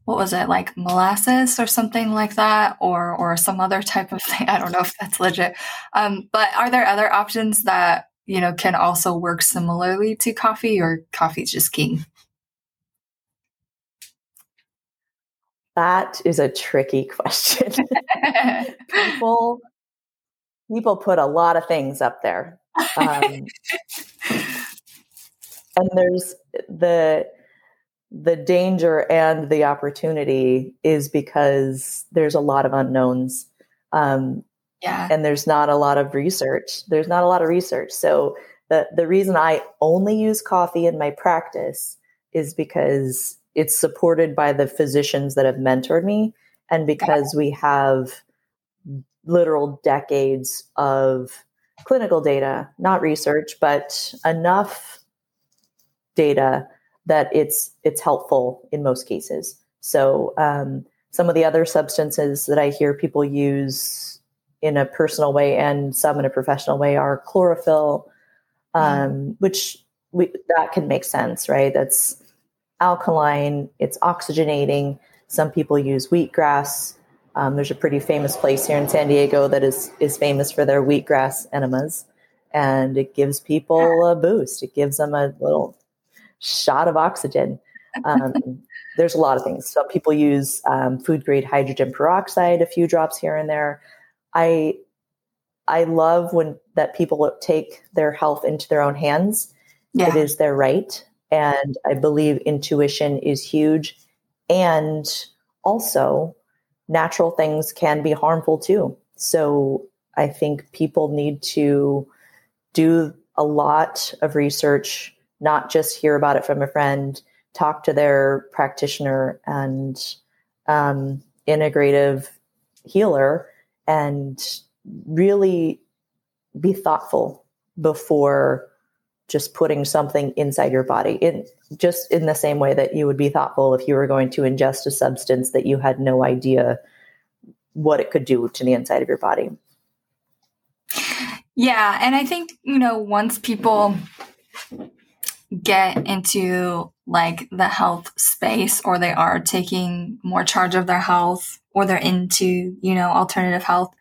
what was it like molasses or something like that or or some other type of thing? <laughs> I don't know if that's legit. Um, but are there other options that you know can also work similarly to coffee or coffee's just king? That is a tricky <laughs> question. <laughs> People people put a lot of things up there. Um, and there's the the danger and the opportunity is because there's a lot of unknowns. Um, yeah. And there's not a lot of research. There's not a lot of research. So the, the reason I only use coffee in my practice is because it's supported by the physicians that have mentored me and because we have literal decades of clinical data, not research, but enough data that it's it's helpful in most cases. So um, some of the other substances that I hear people use in a personal way and some in a professional way are chlorophyll, um, mm. which we, that can make sense, right? That's alkaline, it's oxygenating. Some people use wheatgrass. Um, there's a pretty famous place here in San Diego that is is famous for their wheatgrass enemas, and it gives people a boost. It gives them a little shot of oxygen. Um, <laughs> there's a lot of things. Some people use um, food grade hydrogen peroxide, a few drops here and there. I I love when that people take their health into their own hands. Yeah. It is their right, and I believe intuition is huge. And also, natural things can be harmful too. So I think people need to do a lot of research not just hear about it from a friend, talk to their practitioner and um, integrative healer and really be thoughtful before just putting something inside your body in just in the same way that you would be thoughtful if you were going to ingest a substance that you had no idea what it could do to the inside of your body. Yeah, and I think, you know, once people get into like the health space or they are taking more charge of their health or they're into, you know, alternative health,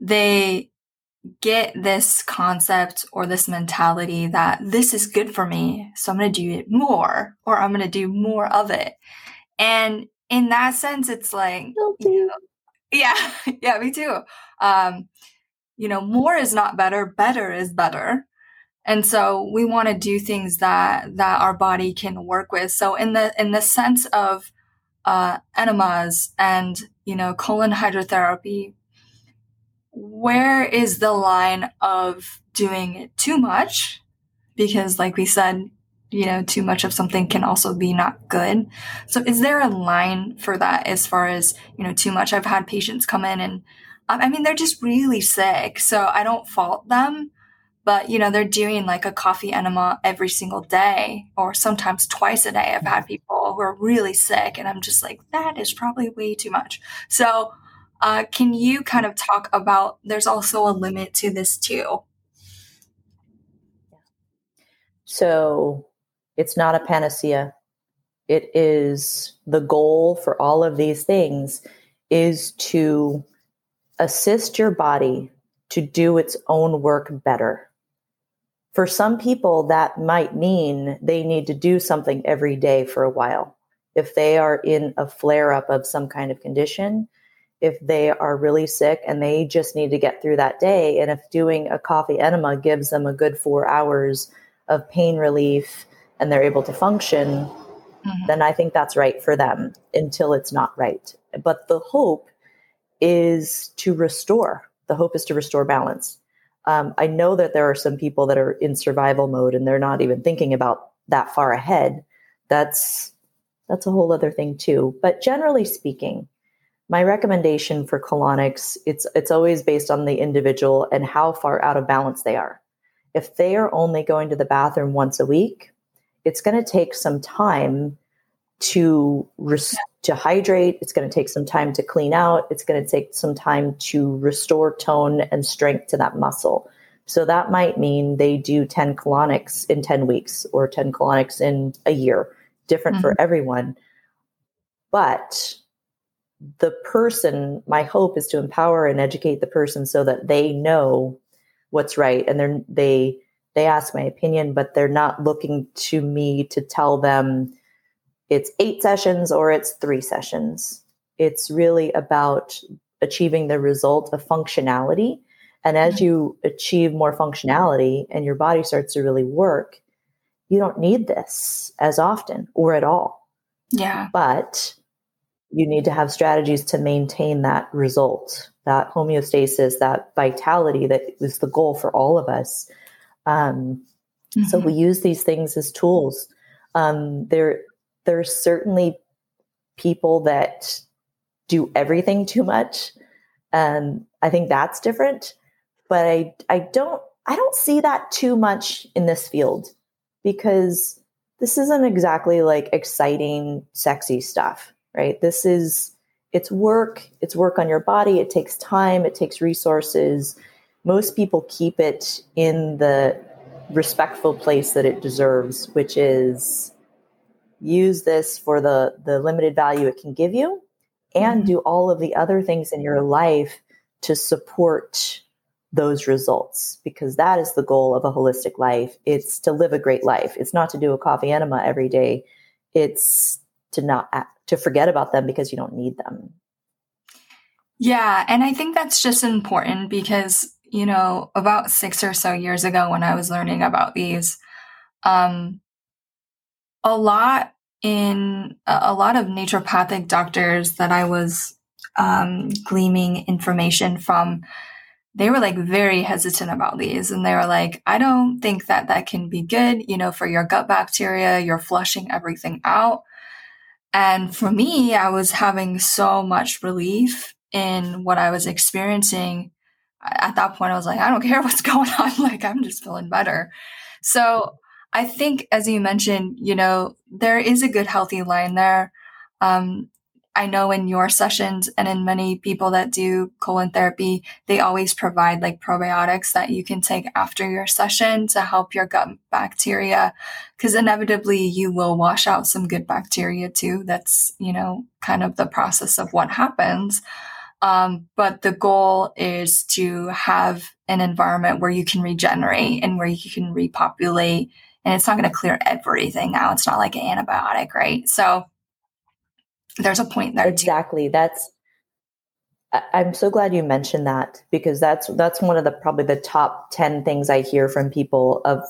they get this concept or this mentality that this is good for me. So I'm going to do it more or I'm going to do more of it. And in that sense, it's like, you know, yeah, <laughs> yeah, me too. Um, you know, more is not better, better is better. And so we want to do things that, that our body can work with. So in the, in the sense of, uh, enemas and, you know, colon hydrotherapy, where is the line of doing it too much? Because, like we said, you know, too much of something can also be not good. So, is there a line for that as far as, you know, too much? I've had patients come in and, I mean, they're just really sick. So, I don't fault them, but, you know, they're doing like a coffee enema every single day or sometimes twice a day. I've had people who are really sick, and I'm just like, that is probably way too much. So, uh, can you kind of talk about there's also a limit to this too? So it's not a panacea. It is the goal for all of these things is to assist your body to do its own work better. For some people, that might mean they need to do something every day for a while. If they are in a flare up of some kind of condition, if they are really sick and they just need to get through that day. And if doing a coffee enema gives them a good four hours of pain relief and they're able to function, mm-hmm. then I think that's right for them until it's not right. But the hope is to restore. The hope is to restore balance. Um, I know that there are some people that are in survival mode and they're not even thinking about that far ahead. That's that's a whole other thing too. But generally speaking, my recommendation for colonics it's it's always based on the individual and how far out of balance they are if they are only going to the bathroom once a week it's going to take some time to res- to hydrate. It's going to take some time to clean out. It's going to take some time to restore tone and strength to that muscle. So that might mean they do 10 colonics in 10 weeks or 10 colonics in a year. Different mm-hmm. for everyone. But the person, my hope is to empower and educate the person so that they know what's right. And they're they they ask my opinion, but they're not looking to me to tell them it's eight sessions or it's three sessions. It's really about achieving the result of functionality. And as mm-hmm. you achieve more functionality and your body starts to really work, you don't need this as often or at all. Yeah. But you need to have strategies to maintain that result, that homeostasis, that vitality that is the goal for all of us. Um, mm-hmm. So we use these things as tools. Um, there, there's certainly people that do everything too much. and I think that's different, but I, I don't, I don't see that too much in this field because this isn't exactly like exciting, sexy stuff right? This is it's work, it's work on your body, it takes time, it takes resources. Most people keep it in the respectful place that it deserves, which is use this for the the limited value it can give you and mm-hmm. do all of the other things in your life to support those results because that is the goal of a holistic life it's to live a great life it's not to do a coffee enema every day it's to not to forget about them because you don't need them. Yeah, and I think that's just important because, you know, about 6 or so years ago when I was learning about these um a lot in a lot of naturopathic doctors that I was um, gleaming information from, they were like very hesitant about these. And they were like, I don't think that that can be good, you know, for your gut bacteria. You're flushing everything out. And for me, I was having so much relief in what I was experiencing. At that point, I was like, I don't care what's <laughs> going on. Like, I'm just feeling better. So I think, as you mentioned, you know, there is a good healthy line there. Um, I know in your sessions and in many people that do colon therapy, they always provide like probiotics that you can take after your session to help your gut bacteria. Cause inevitably you will wash out some good bacteria too. That's, you know, kind of the process of what happens. Um, but the goal is to have an environment where you can regenerate and where you can repopulate. And it's not going to clear everything out. It's not like an antibiotic, right? So there's a point there. Exactly. Too. That's, I'm so glad you mentioned that because that's that's one of the probably the top 10 things I hear from people of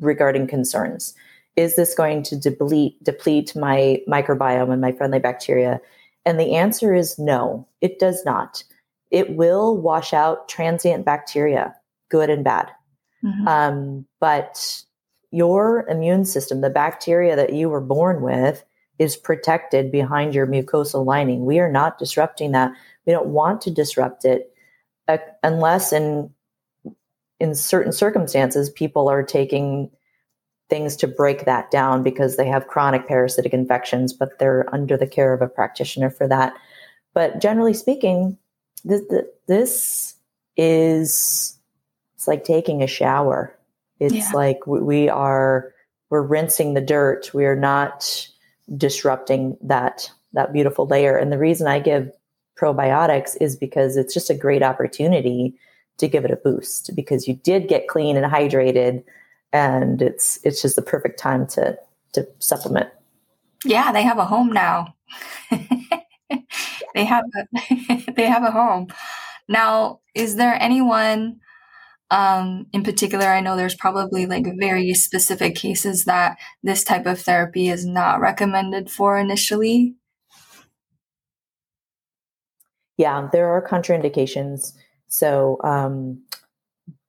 regarding concerns. Is this going to deplete deplete my microbiome and my friendly bacteria? And the answer is no, it does not. It will wash out transient bacteria, good and bad. Mm-hmm. Um, but your immune system, the bacteria that you were born with, is protected behind your mucosal lining. We are not disrupting that. We don't want to disrupt it uh, unless in in certain circumstances people are taking things to break that down because they have chronic parasitic infections, but they're under the care of a practitioner for that. But generally speaking, this, this is it's like taking a shower. It's yeah. like we are we're rinsing the dirt. We are not disrupting that that beautiful layer. And the reason I give probiotics is because it's just a great opportunity to give it a boost because you did get clean and hydrated and it's it's just the perfect time to to supplement. Yeah, they have a home now. <laughs> they have a, <laughs> they have a home. Now, is there anyone um, in particular? I know there's probably like very specific cases that this type of therapy is not recommended for initially. Yeah, there are contraindications. So, um,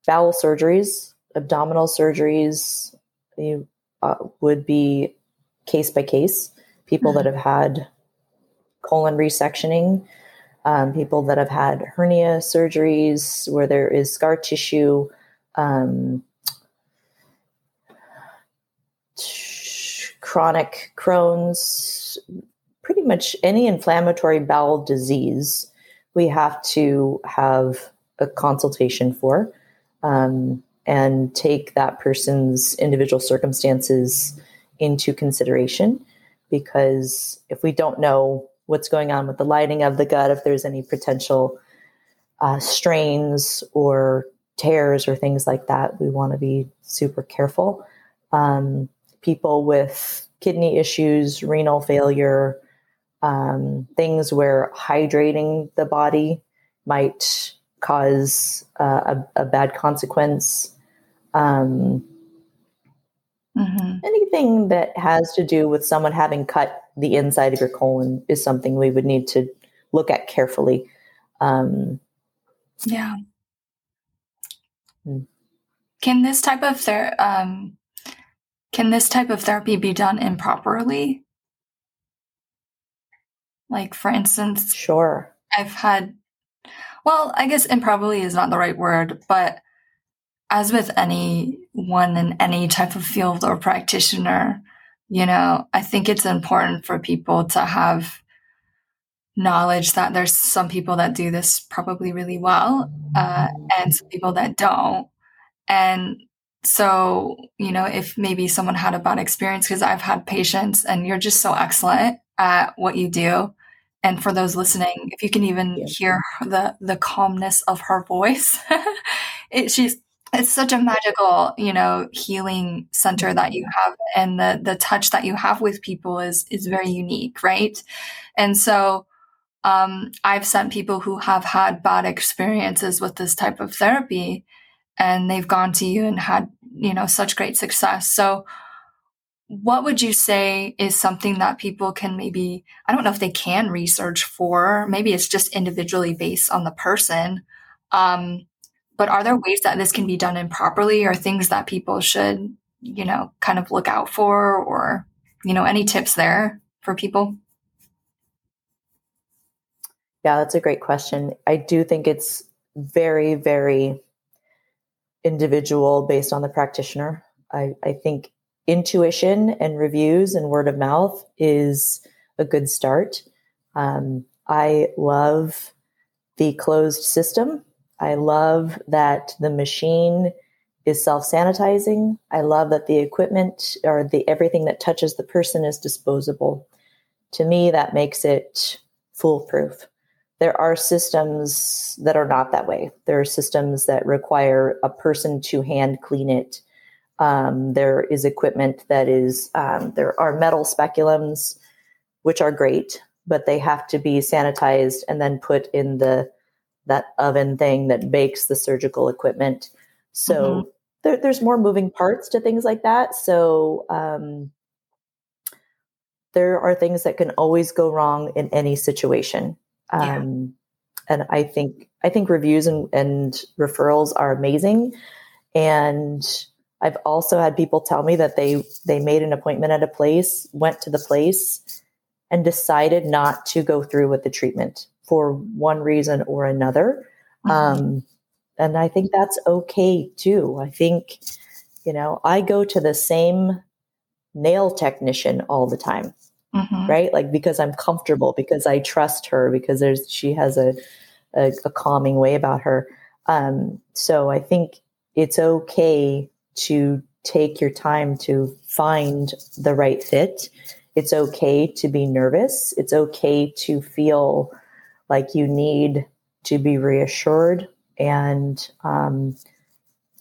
bowel surgeries abdominal surgeries you, uh, would be case by case. People mm-hmm. that have had colon resectioning, um, people that have had hernia surgeries where there is scar tissue, um, chronic Crohn's, pretty much any inflammatory bowel disease, we have to have a consultation for. Um, and take that person's individual circumstances into consideration. Because if we don't know what's going on with the lining of the gut, if there's any potential uh, strains or tears or things like that, we want to be super careful. Um, people with kidney issues, renal failure, um, things where hydrating the body might cause uh, a, a, bad consequence um, mm-hmm. Anything that has to do with someone having cut the inside of your colon is something we would need to look at carefully. Um, yeah. Hmm. Can this type of ther- um, can this type of therapy be done improperly? Like, for instance, sure. I've had, well, I guess improperly is not the right word, but as with anyone in any type of field or practitioner, you know, I think it's important for people to have knowledge that there's some people that do this probably really well uh, and some people that don't. And so, you know, if maybe someone had a bad experience, because I've had patients and you're just so excellent at what you do. And for those listening, if you can even hear the the calmness of her voice, <laughs> it, she's it's such a magical you know healing center that you have and the the touch that you have with people is is very unique right? And so um, i've sent people who have had bad experiences with this type of therapy and they've gone to you and had you know such great success. So what would you say is something that people can maybe i don't know if they can research for maybe it's just individually based on the person um, but are there ways that this can be done improperly or things that people should, you know, kind of look out for or, you know, any tips there for people? Yeah, that's a great question. I do think it's very, very individual based on the practitioner. I, I think intuition and reviews and word of mouth is a good start. Um, I love the closed system. I love that the machine is self-sanitizing. I love that the equipment or the everything that touches the person is disposable. To me, that makes it foolproof. There are systems that are not that way. There are systems that require a person to hand clean it. Um, there is equipment that is, um, there are metal speculums, which are great, but they have to be sanitized and then put in the that oven thing that bakes the surgical equipment. So mm-hmm. there, there's more moving parts to things like that. So um, there are things that can always go wrong in any situation. Um, yeah. And I think I think reviews and, and referrals are amazing. And I've also had people tell me that they they made an appointment at a place, went to the place, and decided not to go through with the treatment for one reason or another. Mm-hmm. Um, and I think that's okay too. I think, you know, I go to the same nail technician all the time, mm-hmm. right? Like because I'm comfortable, because I trust her, because there's she has a a, a calming way about her. Um, so I think it's okay to take your time to find the right fit. It's okay to be nervous. It's okay to feel like you need to be reassured and um,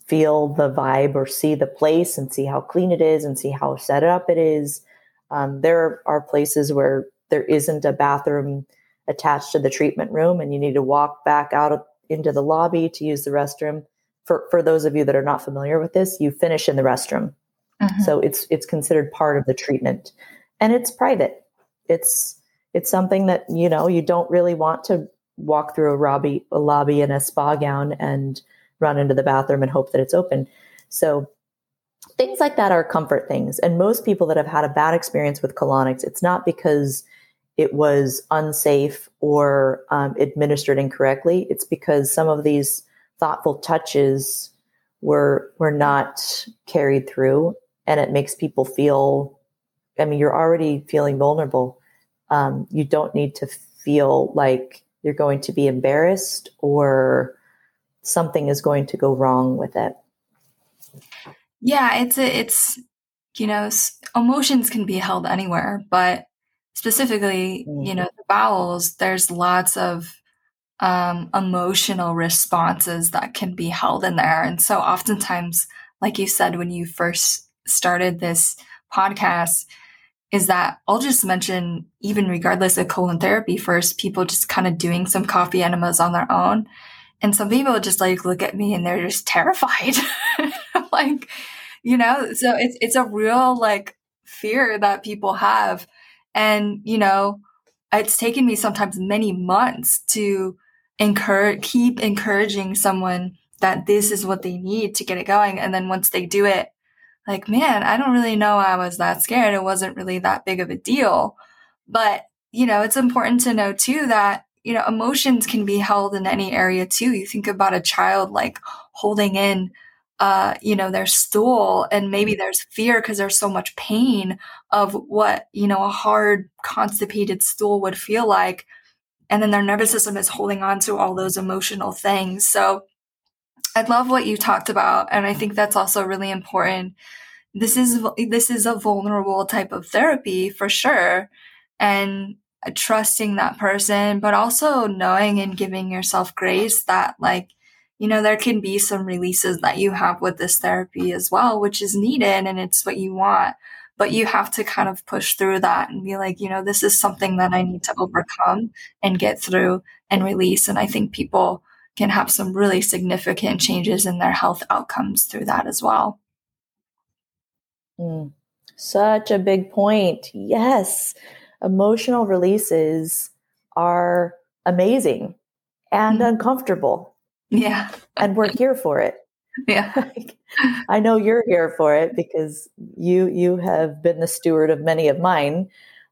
feel the vibe or see the place and see how clean it is and see how set up it is. Um, there are places where there isn't a bathroom attached to the treatment room and you need to walk back out into the lobby to use the restroom. For, for those of you that are not familiar with this, you finish in the restroom. Mm-hmm. So it's it's considered part of the treatment. And it's private. It's it's something that you know you don't really want to walk through a lobby, a lobby in a spa gown and run into the bathroom and hope that it's open. So things like that are comfort things. And most people that have had a bad experience with colonics, it's not because it was unsafe or um, administered incorrectly. It's because some of these thoughtful touches were were not carried through, and it makes people feel. I mean, you're already feeling vulnerable um, you don't need to feel like you're going to be embarrassed or something is going to go wrong with it. Yeah, it's a, it's you know emotions can be held anywhere, but specifically, mm-hmm. you know, the bowels. There's lots of um, emotional responses that can be held in there, and so oftentimes, like you said when you first started this podcast, is that I'll just mention, even regardless of colon therapy, first, people just kind of doing some coffee enemas on their own. And some people just like look at me and they're just terrified. <laughs> like, you know, so it's, it's a real like fear that people have. And, you know, it's taken me sometimes many months to encourage, keep encouraging someone that this is what they need to get it going. And then once they do it, like, man, I don't really know I was that scared. It wasn't really that big of a deal. But, you know, it's important to know too that, you know, emotions can be held in any area too. You think about a child like holding in, uh, you know, their stool and maybe there's fear because there's so much pain of what, you know, a hard constipated stool would feel like. And then their nervous system is holding on to all those emotional things. So, I love what you talked about, and I think that's also really important. This is this is a vulnerable type of therapy for sure, and uh, trusting that person, but also knowing and giving yourself grace that like you know there can be some releases that you have with this therapy as well, which is needed and it's what you want. But you have to kind of push through that and be like, you know, this is something that I need to overcome and get through and release. And I think people can have some really significant changes in their health outcomes through that as well. Mm, such a big point. Yes, emotional releases are amazing and mm. uncomfortable. Yeah. and we're here for it. <laughs> Yeah. <laughs> I know you're here for it because you you have been the steward of many of mine.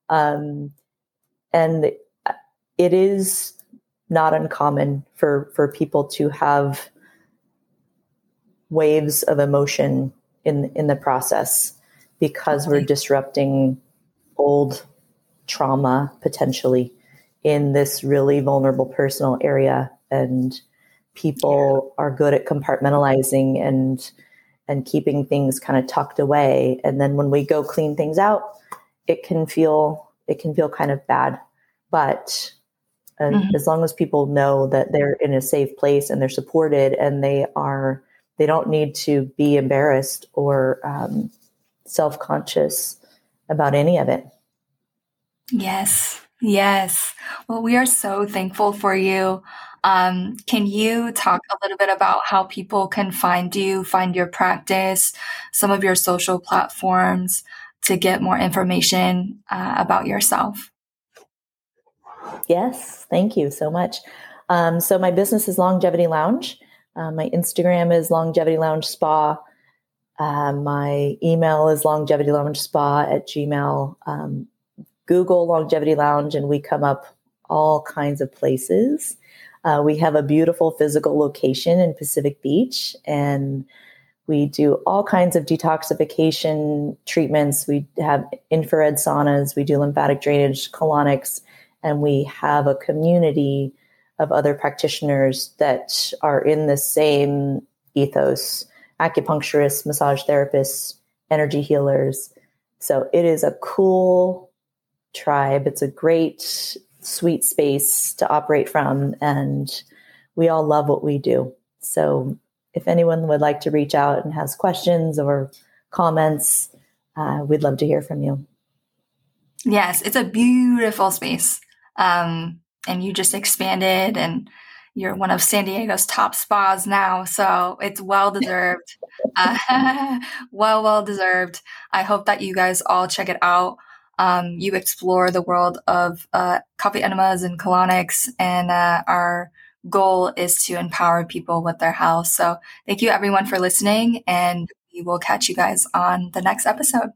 Um, and it is not uncommon for for people to have waves of emotion in in the process because we're disrupting old trauma potentially in this really vulnerable personal area. And people yeah. are good at compartmentalizing and and keeping things kind of tucked away. And then when we go clean things out it can feel it can feel kind of bad. But uh, mm-hmm. as long as people know that they're in a safe place and they're supported and they are they don't need to be embarrassed or um, self-conscious about any of it. Yes. Yes. Well we are so thankful for you. Um, can you talk a little bit about how people can find you find your practice some of your social platforms to get more information uh, about yourself Yes, thank you so much. Um, so my business is Longevity Lounge. Uh, my Instagram is Longevity Lounge Spa. Uh, my email is Longevity Lounge Spa at Gmail. Um, Google Longevity Lounge, and we come up all kinds of places. Uh, we have a beautiful physical location in Pacific Beach, and we do all kinds of detoxification treatments. We have infrared saunas, we do lymphatic drainage, colonics, and we have a community of other practitioners that are in the same ethos acupuncturists, massage therapists, energy healers. So it is a cool tribe. It's a great, sweet space to operate from, and we all love what we do. So if anyone would like to reach out and has questions or comments, uh, we'd love to hear from you. Yes, it's a beautiful space. Um, and you just expanded and you're one of San Diego's top spas now. So it's well deserved. <laughs> uh, well, well deserved. I hope that you guys all check it out. Um, you explore the world of uh, coffee enemas and colonics, and uh, our goal is to empower people with their health. So thank you everyone for listening, and we will catch you guys on the next episode.